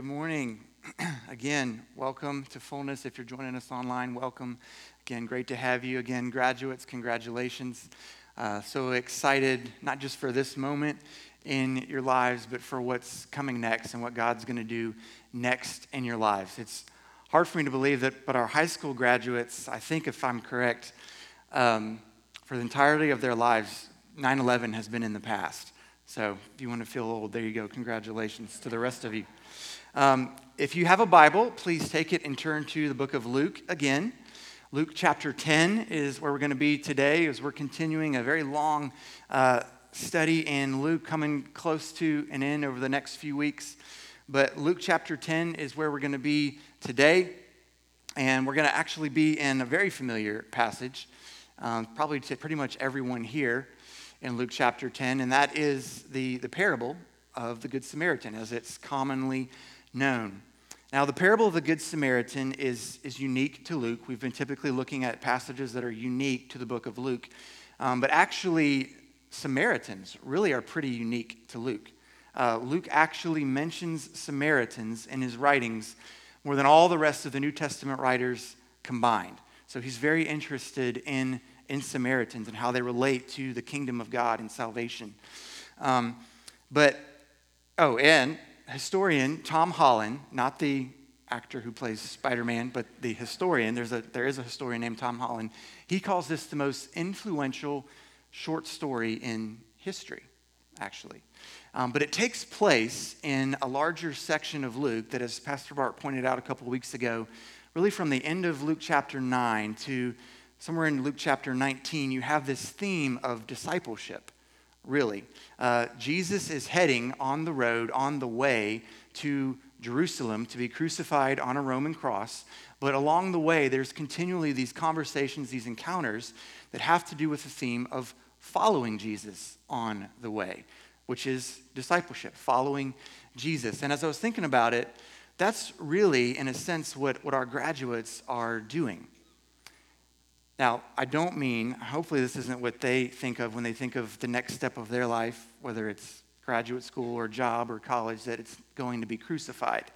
good morning. Again, welcome to Fullness. If you're joining us online, welcome. Again, great to have you. Again, graduates, congratulations. Uh, so excited, not just for this moment in your lives, but for what's coming next and what God's going to do next in your lives. It's hard for me to believe that, but our high school graduates, I think if I'm correct, um, for the entirety of their lives, 9 11 has been in the past. So if you want to feel old, there you go. Congratulations to the rest of you. Um, if you have a Bible, please take it and turn to the book of Luke again. Luke chapter 10 is where we're going to be today as we're continuing a very long uh, study in Luke, coming close to an end over the next few weeks. But Luke chapter 10 is where we're going to be today. And we're going to actually be in a very familiar passage, um, probably to pretty much everyone here in Luke chapter 10, and that is the, the parable of the Good Samaritan, as it's commonly known. Now, the parable of the Good Samaritan is, is unique to Luke. We've been typically looking at passages that are unique to the book of Luke. Um, but actually, Samaritans really are pretty unique to Luke. Uh, Luke actually mentions Samaritans in his writings more than all the rest of the New Testament writers combined. So he's very interested in in Samaritans and how they relate to the kingdom of God and salvation. Um, but, oh, and historian Tom Holland, not the actor who plays Spider Man, but the historian, there's a, there is a historian named Tom Holland, he calls this the most influential short story in history, actually. Um, but it takes place in a larger section of Luke that, as Pastor Bart pointed out a couple weeks ago, really from the end of Luke chapter 9 to somewhere in Luke chapter 19, you have this theme of discipleship, really. Uh, Jesus is heading on the road, on the way to Jerusalem to be crucified on a Roman cross. But along the way, there's continually these conversations, these encounters that have to do with the theme of following Jesus on the way, which is discipleship, following Jesus. And as I was thinking about it, that's really, in a sense, what, what our graduates are doing. Now, I don't mean, hopefully, this isn't what they think of when they think of the next step of their life, whether it's graduate school or job or college, that it's going to be crucified.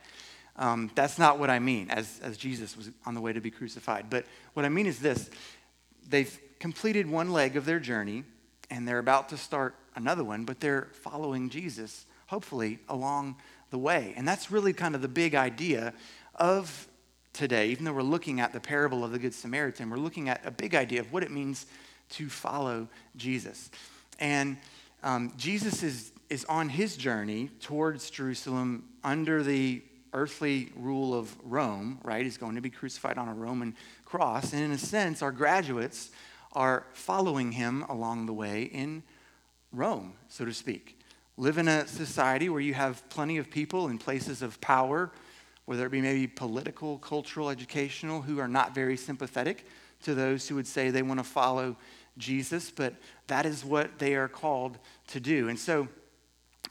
Um, that's not what I mean, as, as Jesus was on the way to be crucified. But what I mean is this they've completed one leg of their journey, and they're about to start another one, but they're following Jesus, hopefully, along the way. And that's really kind of the big idea of today, even though we're looking at the parable of the Good Samaritan, we're looking at a big idea of what it means to follow Jesus. And um, Jesus is, is on his journey towards Jerusalem under the earthly rule of Rome, right? He's going to be crucified on a Roman cross. And in a sense, our graduates are following him along the way in Rome, so to speak. Live in a society where you have plenty of people in places of power whether it be maybe political, cultural, educational, who are not very sympathetic to those who would say they want to follow Jesus, but that is what they are called to do. And so,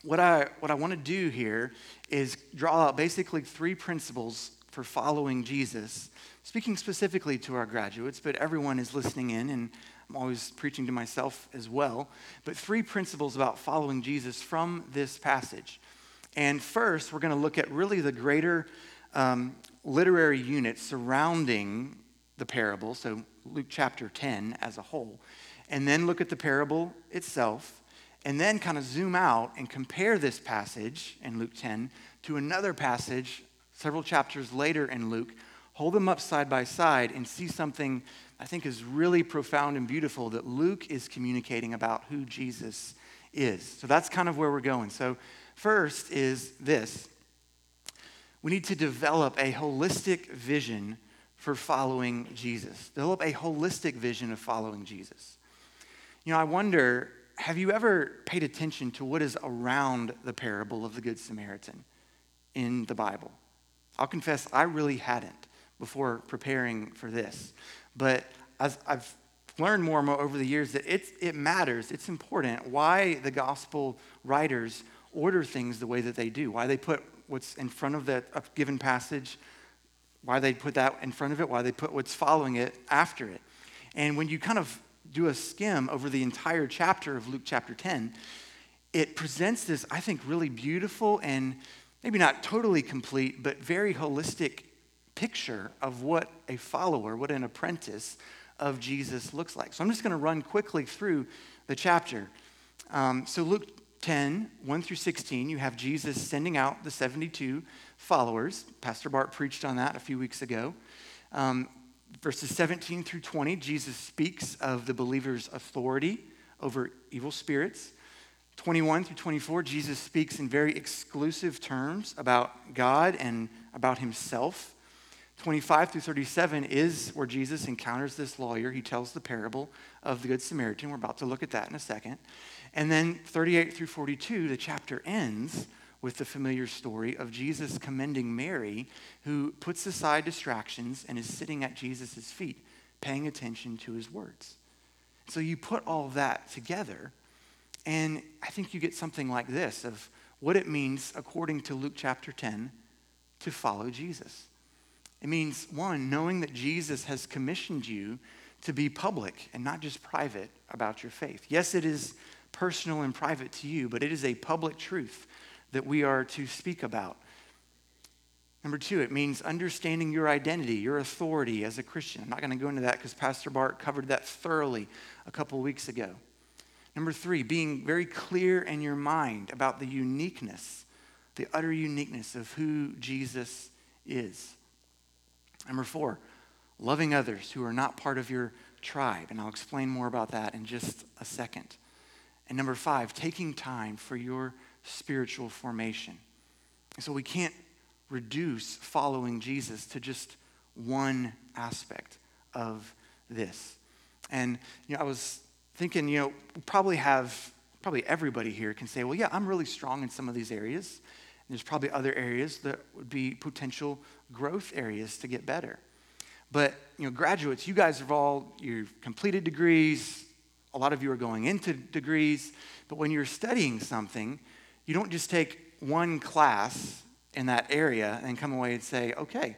what I, what I want to do here is draw out basically three principles for following Jesus, speaking specifically to our graduates, but everyone is listening in, and I'm always preaching to myself as well. But three principles about following Jesus from this passage. And first, we're going to look at really the greater um, literary unit surrounding the parable, so Luke chapter 10 as a whole, and then look at the parable itself, and then kind of zoom out and compare this passage in Luke 10 to another passage several chapters later in Luke, hold them up side by side, and see something I think is really profound and beautiful that Luke is communicating about who Jesus is. So that's kind of where we're going. So First is this we need to develop a holistic vision for following Jesus. Develop a holistic vision of following Jesus. You know, I wonder have you ever paid attention to what is around the parable of the Good Samaritan in the Bible? I'll confess, I really hadn't before preparing for this. But as I've learned more and more over the years that it matters, it's important why the gospel writers order things the way that they do, why they put what's in front of that given passage, why they put that in front of it, why they put what's following it after it. And when you kind of do a skim over the entire chapter of Luke chapter 10, it presents this, I think, really beautiful and maybe not totally complete, but very holistic picture of what a follower, what an apprentice of Jesus looks like. So I'm just going to run quickly through the chapter. Um, so, Luke 10, 1 through 16, you have Jesus sending out the 72 followers. Pastor Bart preached on that a few weeks ago. Um, verses 17 through 20, Jesus speaks of the believer's authority over evil spirits. 21 through 24, Jesus speaks in very exclusive terms about God and about himself. 25 through 37 is where Jesus encounters this lawyer. He tells the parable of the Good Samaritan. We're about to look at that in a second. And then 38 through 42, the chapter ends with the familiar story of Jesus commending Mary, who puts aside distractions and is sitting at Jesus' feet, paying attention to his words. So you put all that together, and I think you get something like this of what it means, according to Luke chapter 10, to follow Jesus. It means, one, knowing that Jesus has commissioned you to be public and not just private about your faith. Yes, it is personal and private to you, but it is a public truth that we are to speak about. Number two, it means understanding your identity, your authority as a Christian. I'm not going to go into that because Pastor Bart covered that thoroughly a couple weeks ago. Number three, being very clear in your mind about the uniqueness, the utter uniqueness of who Jesus is. Number four, loving others who are not part of your tribe. And I'll explain more about that in just a second. And number five, taking time for your spiritual formation. So we can't reduce following Jesus to just one aspect of this. And you know, I was thinking, you know, probably have probably everybody here can say, well, yeah, I'm really strong in some of these areas. And there's probably other areas that would be potential growth areas to get better. But you know, graduates, you guys have all you've completed degrees. A lot of you are going into degrees. But when you're studying something, you don't just take one class in that area and come away and say, okay,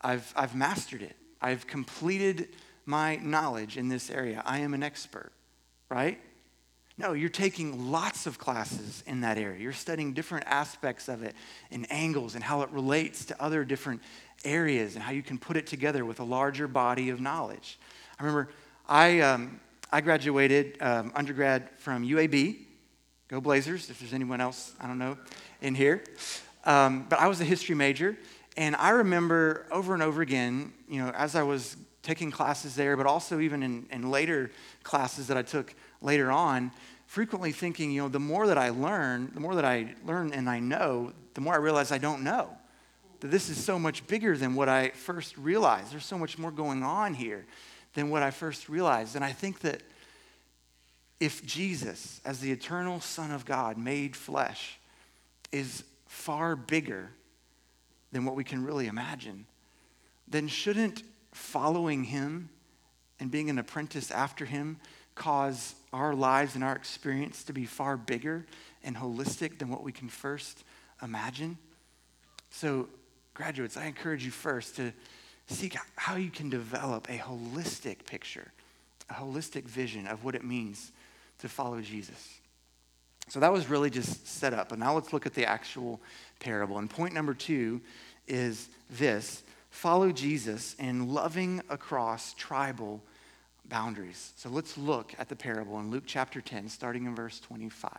I've, I've mastered it. I've completed my knowledge in this area. I am an expert, right? No, you're taking lots of classes in that area. You're studying different aspects of it and angles and how it relates to other different areas and how you can put it together with a larger body of knowledge. I remember I, um, I graduated um, undergrad from UAB. Go Blazers, if there's anyone else, I don't know, in here. Um, but I was a history major, and I remember over and over again, you know, as I was taking classes there, but also even in, in later classes that I took later on, frequently thinking, you know, the more that I learn, the more that I learn and I know, the more I realize I don't know. That this is so much bigger than what I first realized. There's so much more going on here than what I first realized. And I think that if Jesus, as the eternal Son of God made flesh, is far bigger than what we can really imagine, then shouldn't following him and being an apprentice after him cause our lives and our experience to be far bigger and holistic than what we can first imagine? So, graduates, I encourage you first to seek how you can develop a holistic picture, a holistic vision of what it means to follow Jesus. So that was really just set up. But now let's look at the actual parable. And point number two is this follow Jesus in loving across tribal boundaries. So let's look at the parable in Luke chapter 10, starting in verse 25.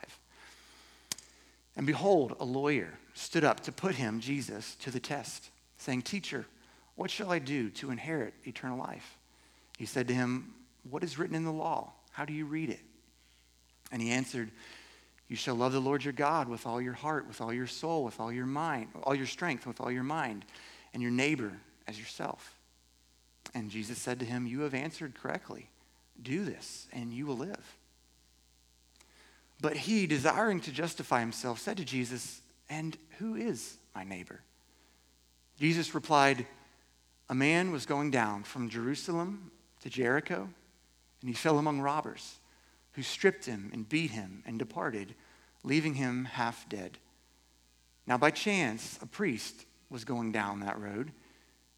And behold, a lawyer stood up to put him, Jesus, to the test, saying, Teacher, what shall I do to inherit eternal life? He said to him, What is written in the law? How do you read it? And he answered, You shall love the Lord your God with all your heart, with all your soul, with all your mind, all your strength, with all your mind, and your neighbor as yourself. And Jesus said to him, You have answered correctly. Do this, and you will live. But he, desiring to justify himself, said to Jesus, And who is my neighbor? Jesus replied, A man was going down from Jerusalem to Jericho, and he fell among robbers who stripped him and beat him and departed, leaving him half dead. Now, by chance, a priest was going down that road,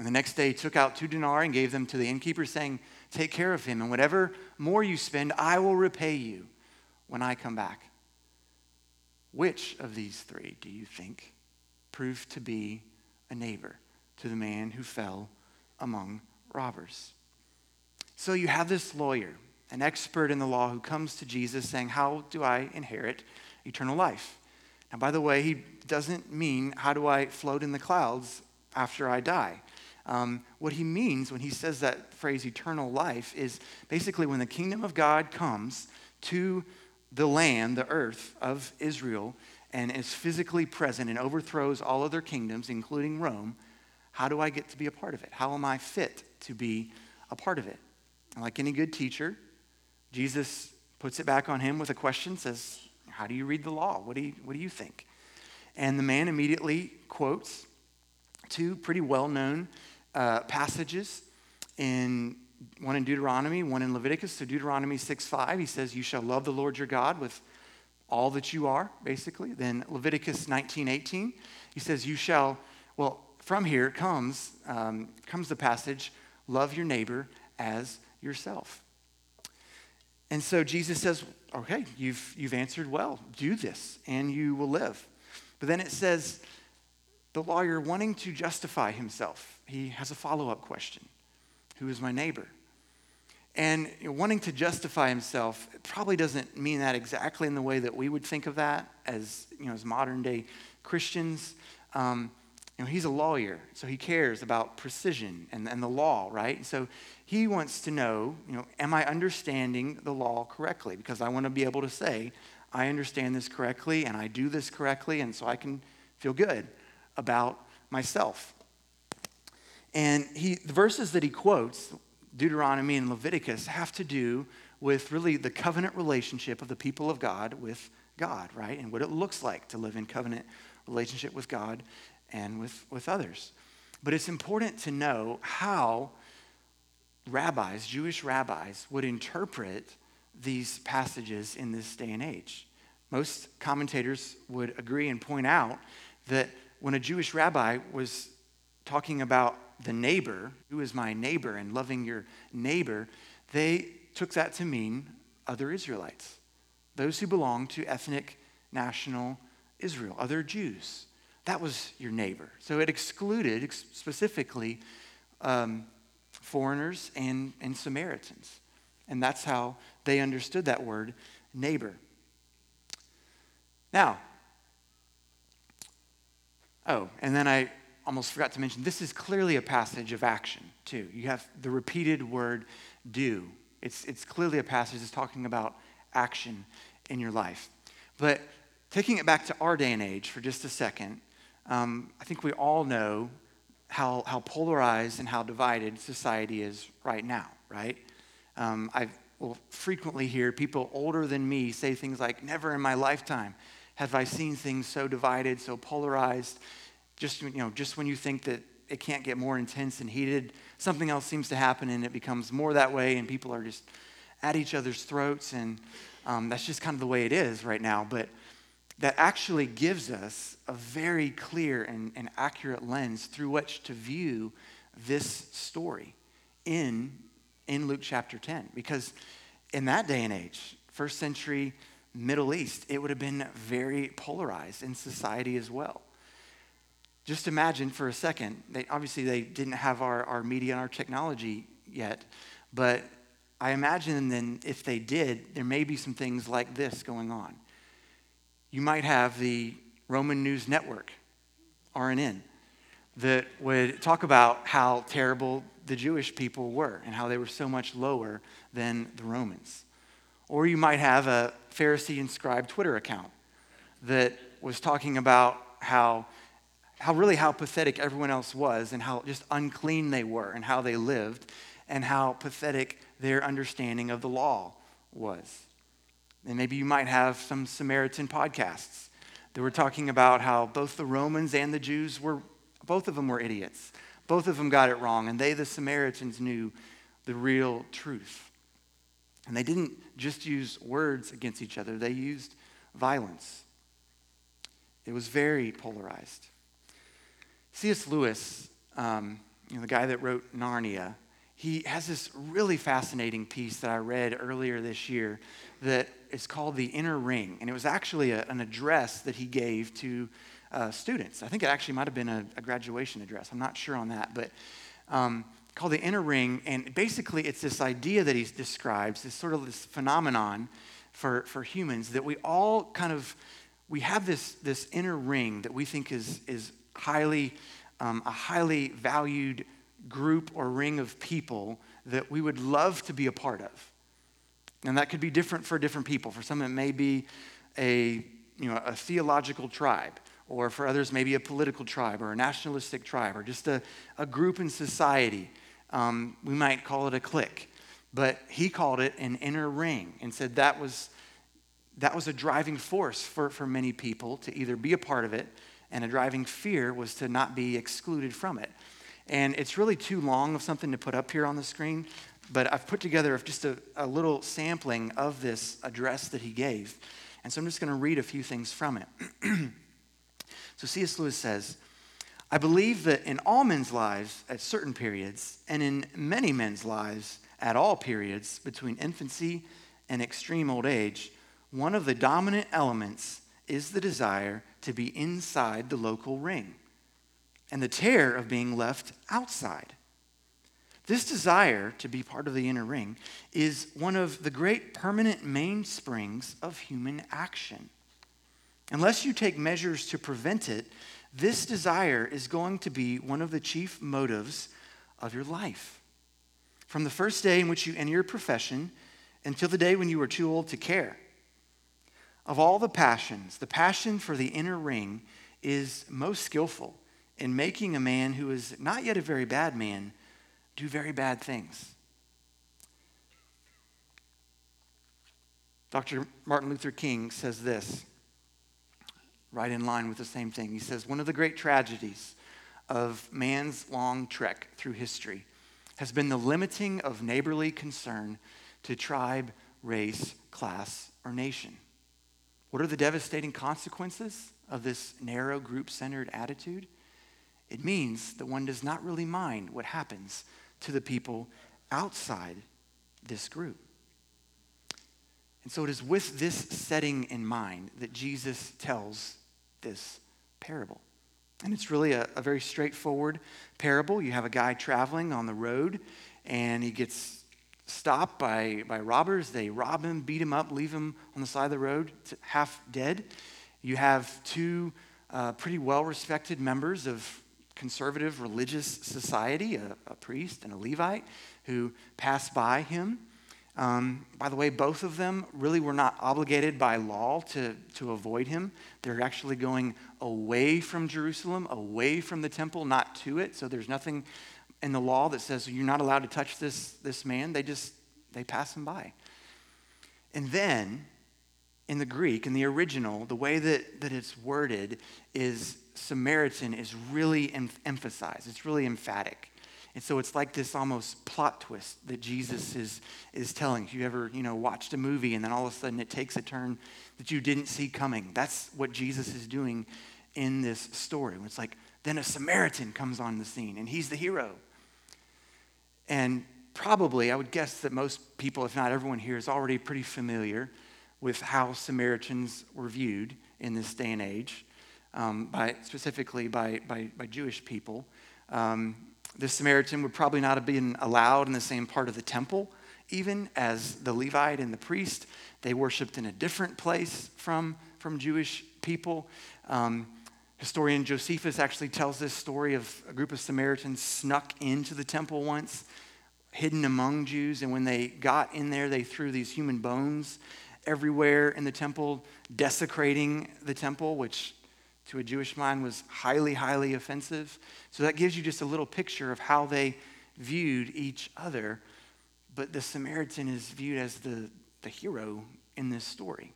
And the next day he took out two denarii and gave them to the innkeeper, saying, Take care of him, and whatever more you spend, I will repay you when I come back. Which of these three do you think proved to be a neighbor to the man who fell among robbers? So you have this lawyer, an expert in the law, who comes to Jesus saying, How do I inherit eternal life? Now, by the way, he doesn't mean, How do I float in the clouds after I die? Um, what he means when he says that phrase, eternal life, is basically when the kingdom of God comes to the land, the earth of Israel, and is physically present and overthrows all other kingdoms, including Rome, how do I get to be a part of it? How am I fit to be a part of it? And like any good teacher, Jesus puts it back on him with a question, says, How do you read the law? What do you, what do you think? And the man immediately quotes two pretty well known uh, passages in one in Deuteronomy, one in Leviticus. So Deuteronomy 6 5, he says, You shall love the Lord your God with all that you are, basically. Then Leviticus 19 18, he says, You shall, well, from here comes, um, comes the passage, love your neighbor as yourself. And so Jesus says, Okay, you've, you've answered well. Do this, and you will live. But then it says, the lawyer wanting to justify himself, he has a follow up question Who is my neighbor? And wanting to justify himself probably doesn't mean that exactly in the way that we would think of that as, you know, as modern day Christians. Um, you know, he's a lawyer, so he cares about precision and, and the law, right? So he wants to know, you know, am I understanding the law correctly? Because I want to be able to say, I understand this correctly and I do this correctly, and so I can feel good about myself. And he, the verses that he quotes, Deuteronomy and Leviticus, have to do with really the covenant relationship of the people of God with God, right? And what it looks like to live in covenant relationship with God and with, with others. But it's important to know how rabbis, Jewish rabbis, would interpret these passages in this day and age. Most commentators would agree and point out that when a Jewish rabbi was talking about the neighbor, who is my neighbor, and loving your neighbor, they took that to mean other Israelites, those who belong to ethnic national Israel, other Jews. That was your neighbor. So it excluded specifically um, foreigners and, and Samaritans. And that's how they understood that word, neighbor. Now, Oh, and then I almost forgot to mention this is clearly a passage of action, too. You have the repeated word do. It's, it's clearly a passage that's talking about action in your life. But taking it back to our day and age for just a second, um, I think we all know how, how polarized and how divided society is right now, right? Um, I will frequently hear people older than me say things like, Never in my lifetime have I seen things so divided, so polarized. Just, you know, just when you think that it can't get more intense and heated, something else seems to happen and it becomes more that way, and people are just at each other's throats. And um, that's just kind of the way it is right now. But that actually gives us a very clear and, and accurate lens through which to view this story in, in Luke chapter 10. Because in that day and age, first century Middle East, it would have been very polarized in society as well. Just imagine for a second, they, obviously they didn't have our, our media and our technology yet, but I imagine then if they did, there may be some things like this going on. You might have the Roman News Network, RNN, that would talk about how terrible the Jewish people were and how they were so much lower than the Romans. Or you might have a Pharisee and scribe Twitter account that was talking about how, how really how pathetic everyone else was and how just unclean they were and how they lived and how pathetic their understanding of the law was. And maybe you might have some Samaritan podcasts They were talking about how both the Romans and the Jews were, both of them were idiots. Both of them got it wrong, and they, the Samaritans, knew the real truth. And they didn't just use words against each other, they used violence. It was very polarized. C.S. Lewis, um, you know, the guy that wrote Narnia, he has this really fascinating piece that I read earlier this year that is called The Inner Ring. And it was actually a, an address that he gave to uh, students. I think it actually might have been a, a, graduation address. I'm not sure on that. But um, called The Inner Ring. And basically, it's this idea that he describes, this sort of this phenomenon for, for humans that we all kind of, we have this, this inner ring that we think is, is highly, um, a highly valued group or ring of people that we would love to be a part of. And that could be different for different people. For some, it may be a, you know, a theological tribe, or for others, maybe a political tribe, or a nationalistic tribe, or just a, a group in society. Um, we might call it a clique. But he called it an inner ring and said that was, that was a driving force for, for many people to either be a part of it, and a driving fear was to not be excluded from it. And it's really too long of something to put up here on the screen, but I've put together just a, a little sampling of this address that he gave. And so I'm just going to read a few things from it. so C.S. Lewis says, I believe that in all men's lives at certain periods, and in many men's lives at all periods between infancy and extreme old age, one of the dominant elements is the desire to be inside the local ring and the terror of being left outside. This desire to be part of the inner ring is one of the great permanent mainsprings of human action. Unless you take measures to prevent it, this desire is going to be one of the chief motives of your life. From the first day in which you enter your profession until the day when you are too old to care. Of all the passions, the passion for the inner ring is most skillful in making a man who is not yet a very bad man do very bad things. Dr. Martin Luther King says this, right in line with the same thing. He says, One of the great tragedies of man's long trek through history has been the limiting of neighborly concern to tribe, race, class, or nation. What are the devastating consequences of this narrow group centered attitude? It means that one does not really mind what happens to the people outside this group. And so it is with this setting in mind that Jesus tells this parable. And it's really a, a, very straightforward parable. You have a guy traveling on the road, and he gets stopped by, by robbers. They rob him, beat him up, leave him on the side of the road, half dead. You have two uh, pretty well respected members of conservative religious society, a, a priest and a Levite, who pass by him. Um, by the way, both of them really were not obligated by law to, to avoid him. They're actually going away from Jerusalem, away from the temple, not to it. So there's nothing in the law that says you're not allowed to touch this, this man. They just, they pass him by. And then in the Greek, in the original, the way that, that it's worded is Samaritan is really em- emphasized, it's really emphatic. And so it's like this almost plot twist that Jesus is, is telling. If you ever, you know, watched a movie and then all of a sudden it takes a turn that you didn't see coming. That's what Jesus is doing in this story. It's like, then a Samaritan comes on the scene and he's the hero. And probably, I would guess that most people, if not everyone here, is already pretty familiar with how Samaritans were viewed in this day and age um, by, specifically by, by, by Jewish people. Um, the Samaritan would probably not have been allowed in the same part of the temple, even as the Levite and the priest. They worshiped in a different place from, from Jewish people. Um, historian Josephus actually tells this story of a group of Samaritans snuck into the temple once, hidden among Jews, and when they got in there, they threw these human bones everywhere in the temple, desecrating the temple, which to a Jewish mind was highly, highly offensive. So that gives you just a little picture of how they viewed each other. But the Samaritan is viewed as the, the hero in this story.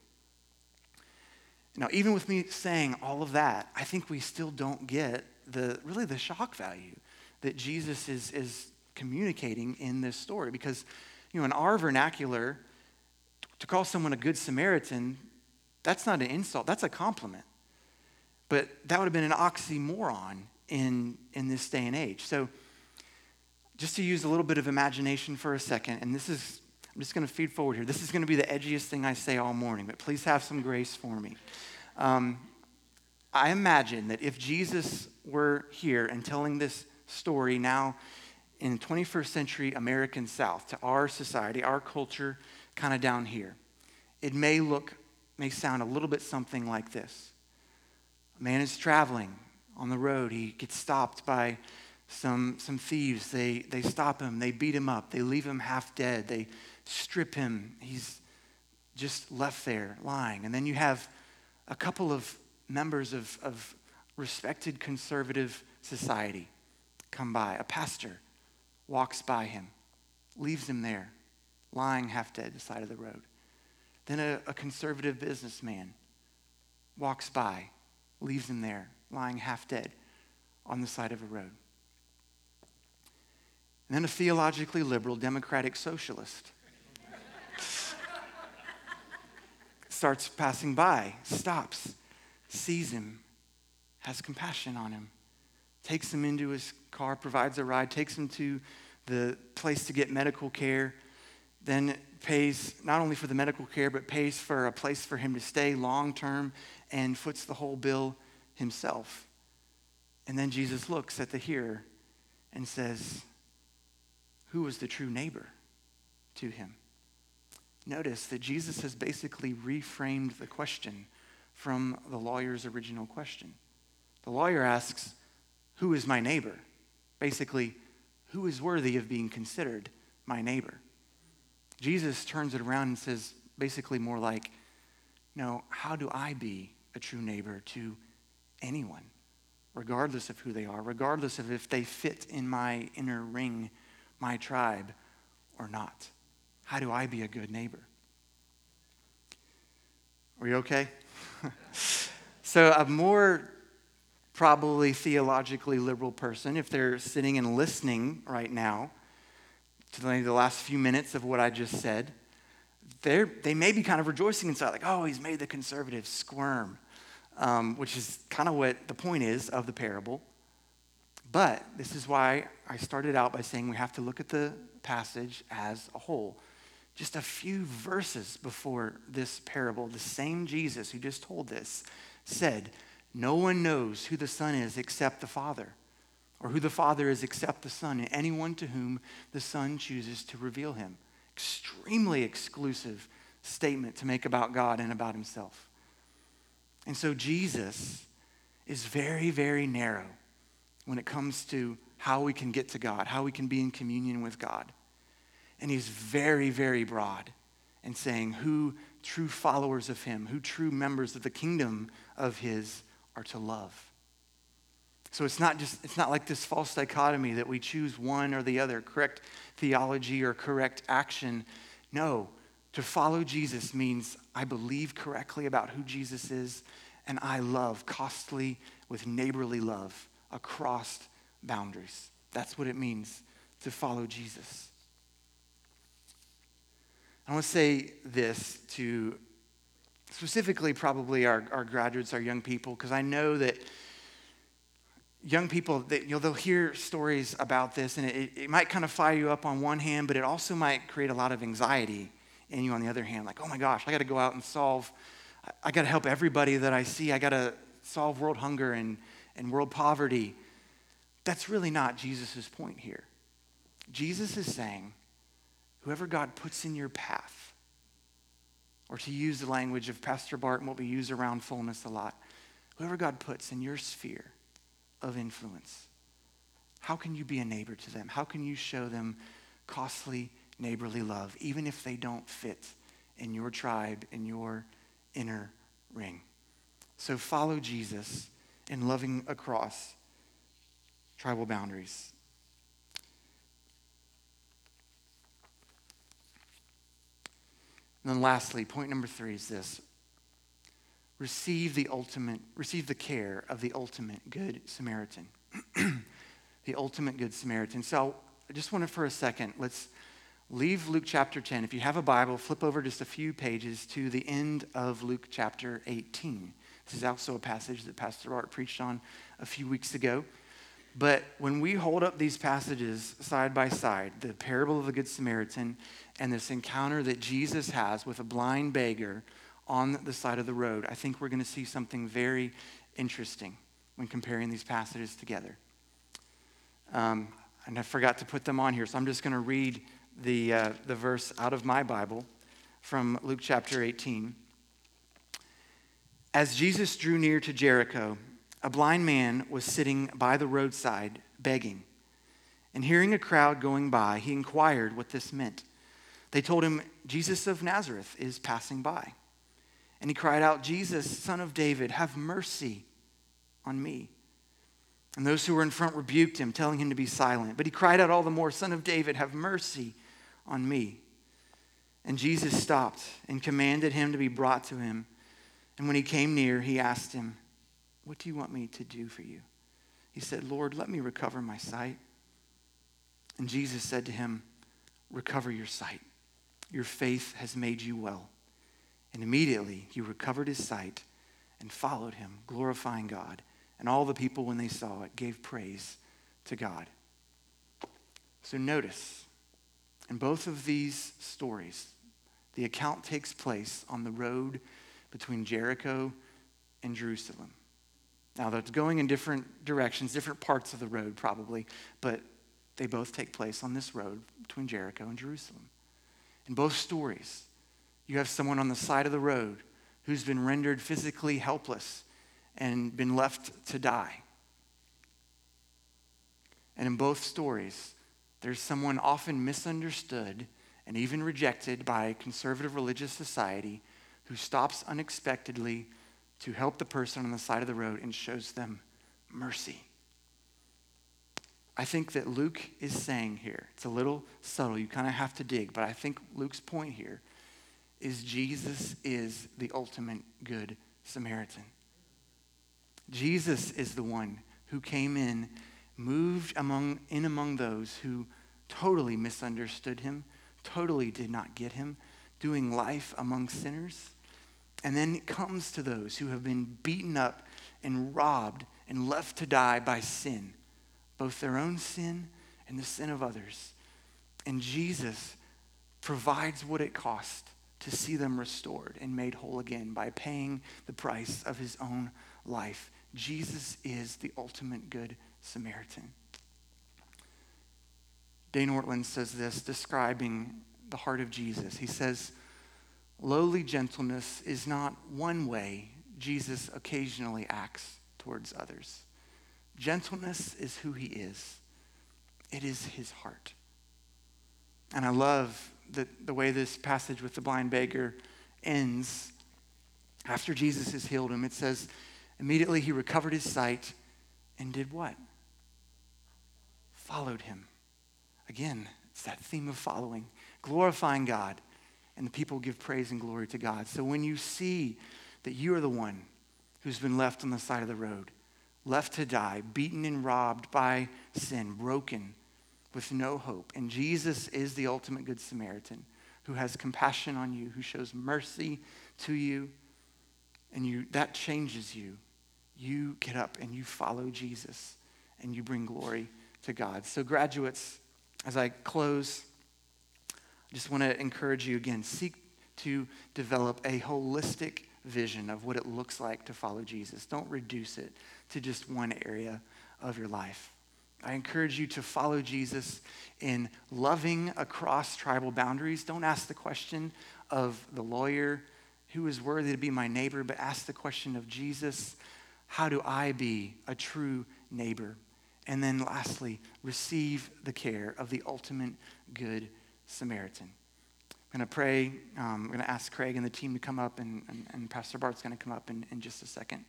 Now, even with me saying all of that, I think we still don't get the really the shock value that Jesus is, is communicating in this story. Because, you know, in our vernacular, to call someone a good Samaritan, that's not an insult, that's a compliment. But that would have been an oxymoron in, in this day and age. So, just to use a little bit of imagination for a second, and this is, I'm just going to feed forward here. This is going to be the edgiest thing I say all morning, but please have some grace for me. Um, I imagine that if Jesus were here and telling this story now in 21st century American South to our society, our culture, kind of down here, it may look, may sound a little bit something like this. A man is traveling on the road. He gets stopped by some, some thieves. They, they stop him, they beat him up, they leave him half dead, they strip him. He's just left there lying. And then you have a couple of members of, of respected conservative society come by. A pastor walks by him, leaves him there, lying half dead the side of the road. Then a, a conservative businessman walks by, leaves him there, lying half dead on the side of a road. And then a theologically liberal democratic socialist starts passing by, stops, sees him, has compassion on him, takes him into his car, provides a ride, takes him to the place to get medical care, then pays not only for the medical care, but pays for a place for him to stay long term and foots the whole bill himself. And then Jesus looks at the hearer and says, Who was the true neighbor to him? Notice that Jesus has basically reframed the question from the lawyer's original question. The lawyer asks, Who is my neighbor? Basically, who is worthy of being considered my neighbor? Jesus turns it around and says, basically, more like, No, how do I be a true neighbor to anyone, regardless of who they are, regardless of if they fit in my inner ring, my tribe, or not? How do I be a good neighbor? Are you okay? so, a more probably theologically liberal person, if they're sitting and listening right now to the last few minutes of what I just said, they they may be kind of rejoicing inside, like, oh, he's made the conservatives squirm, um, which is kind of what the point is of the parable. But this is why I started out by saying we have to look at the passage as a whole just a few verses before this parable, the same Jesus who just told this said, No one knows who the Son is except the Father, or who the Father is except the Son, and anyone to whom the Son chooses to reveal him. Extremely exclusive statement to make about God and about himself. And so Jesus is very, very narrow when it comes to how we can get to God, how we can be in communion with God. And he's very, very broad in saying who true followers of him, who true members of the kingdom of his are to love. So it's not just it's not like this false dichotomy that we choose one or the other, correct theology or correct action. No, to follow Jesus means I believe correctly about who Jesus is and I love costly with neighborly love across boundaries. That's what it means to follow Jesus. I want to say this to specifically probably our, our graduates, our young people, because I know that young people, that, you know, they'll hear stories about this and it, it might kind of fire you up on one hand, but it also might create a lot of anxiety in you on the other hand. Like, oh my gosh, I got to go out and solve, I got to help everybody that I see. I got to solve world hunger and, and world poverty. That's really not Jesus' point here. Jesus is saying, whoever God puts in your path, or to use the language of Pastor Barton, what we use around fullness a lot, whoever God puts in your sphere of influence, how can you be a neighbor to them? How can you show them costly neighborly love, even if they don't fit in your tribe, in your inner ring? So follow Jesus in loving across tribal boundaries. And then lastly, point number three is this receive the ultimate, receive the care of the ultimate good Samaritan. the ultimate good Samaritan. So I just want to, for a second, let's leave Luke chapter 10. If you have a Bible, flip over just a few pages to the end of Luke chapter 18. This is also a passage that Pastor Art preached on a few weeks ago. But when we hold up these passages side by side, the parable of the Good Samaritan and this encounter that Jesus has with a blind beggar on the side of the road, I think we're going to see something very interesting when comparing these passages together. Um, and I forgot to put them on here, so I'm just going to read the, uh, the verse out of my Bible from Luke chapter 18. As Jesus drew near to Jericho, a blind man was sitting by the roadside begging. And hearing a crowd going by, he inquired what this meant. They told him, Jesus of Nazareth is passing by. And he cried out, Jesus, son of David, have mercy on me. And those who were in front rebuked him, telling him to be silent. But he cried out all the more, Son of David, have mercy on me. And Jesus stopped and commanded him to be brought to him. And when he came near, he asked him, What do you want me to do for you? He said, Lord, let me recover my sight. And Jesus said to him, Recover your sight. Your faith has made you well. And immediately he recovered his sight and followed him, glorifying God. And all the people, when they saw it, gave praise to God. So notice, in both of these stories, the account takes place on the road between Jericho and Jerusalem. Now, that's going in different directions, different parts of the road, probably, but they both take place on this road between Jericho and Jerusalem. In both stories, you have someone on the side of the road who's been rendered physically helpless and been left to die. And in both stories, there's someone often misunderstood and even rejected by conservative religious society who stops unexpectedly to help the person on the side of the road and shows them mercy. I think that Luke is saying here, it's a little subtle, you kind of have to dig, but I think Luke's point here is Jesus is the ultimate good Samaritan. Jesus is the one who came in, moved among, in among those who totally misunderstood him, totally did not get him, doing life among sinners. And then it comes to those who have been beaten up and robbed and left to die by sin, both their own sin and the sin of others. And Jesus provides what it cost to see them restored and made whole again by paying the price of his own life. Jesus is the ultimate good Samaritan. Dane Ortlund says this, describing the heart of Jesus. He says, Lowly gentleness is not one way Jesus occasionally acts towards others. Gentleness is who he is, it is his heart. And I love the, the way this passage with the blind beggar ends. After Jesus has healed him, it says, immediately he recovered his sight and did what? Followed him. Again, it's that theme of following, glorifying God, and the people give praise and glory to God. So when you see that you are the one who's been left on the side of the road, left to die, beaten and robbed by sin, broken, with no hope. And Jesus is the ultimate Good Samaritan who has compassion on you, who shows mercy to you, and you, that changes you. You get up and you follow Jesus and you bring glory to God. So, graduates, as I close, just want to encourage you again seek to develop a holistic vision of what it looks like to follow Jesus. Don't reduce it to just one area of your life. I encourage you to follow Jesus in loving across tribal boundaries. Don't ask the question of the lawyer, who is worthy to be my neighbor, but ask the question of Jesus, how do I be a true neighbor? And then lastly, receive the care of the ultimate good Samaritan. I'm going to pray. Um, I'm going to ask Craig and the team to come up, and, and, and Pastor Bart's going to come up in, in just a second.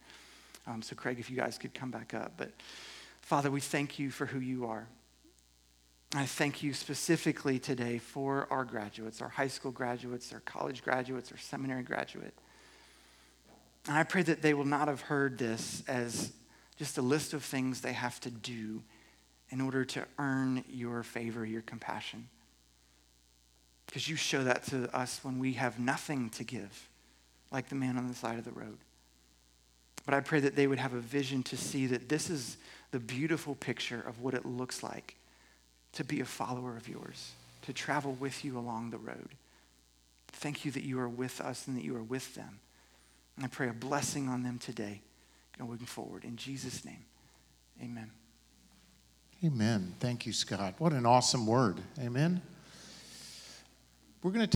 Um, so, Craig, if you guys could come back up. But Father, we thank you for who you are. I thank you specifically today for our graduates, our high school graduates, our college graduates, our seminary graduate. And I pray that they will not have heard this as just a list of things they have to do in order to earn your favor, your compassion. Because you show that to us when we have nothing to give, like the man on the side of the road. But I pray that they would have a vision to see that this is the beautiful picture of what it looks like to be a follower of yours, to travel with you along the road. Thank you that you are with us and that you are with them. And I pray a blessing on them today going forward. In Jesus' name, amen. Amen. Thank you, Scott. What an awesome word. Amen. We're going to